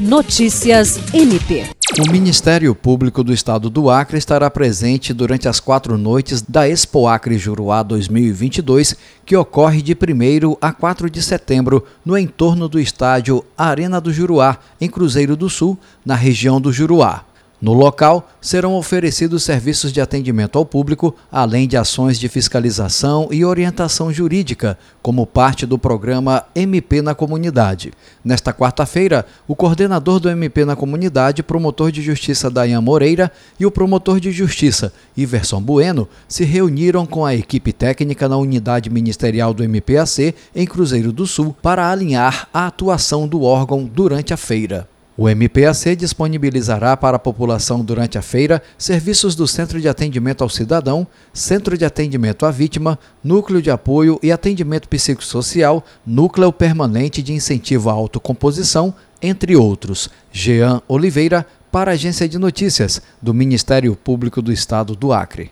Notícias MP. O Ministério Público do Estado do Acre estará presente durante as quatro noites da Expo Acre Juruá 2022, que ocorre de 1 a 4 de setembro no entorno do estádio Arena do Juruá, em Cruzeiro do Sul, na região do Juruá. No local, serão oferecidos serviços de atendimento ao público, além de ações de fiscalização e orientação jurídica, como parte do programa MP na Comunidade. Nesta quarta-feira, o coordenador do MP na Comunidade, promotor de justiça Dayan Moreira, e o promotor de justiça Iverson Bueno se reuniram com a equipe técnica na unidade ministerial do MPAC em Cruzeiro do Sul para alinhar a atuação do órgão durante a feira. O MPAC disponibilizará para a população durante a feira serviços do Centro de Atendimento ao Cidadão, Centro de Atendimento à Vítima, Núcleo de Apoio e Atendimento Psicossocial, Núcleo Permanente de Incentivo à Autocomposição, entre outros. Jean Oliveira, para a Agência de Notícias do Ministério Público do Estado do Acre.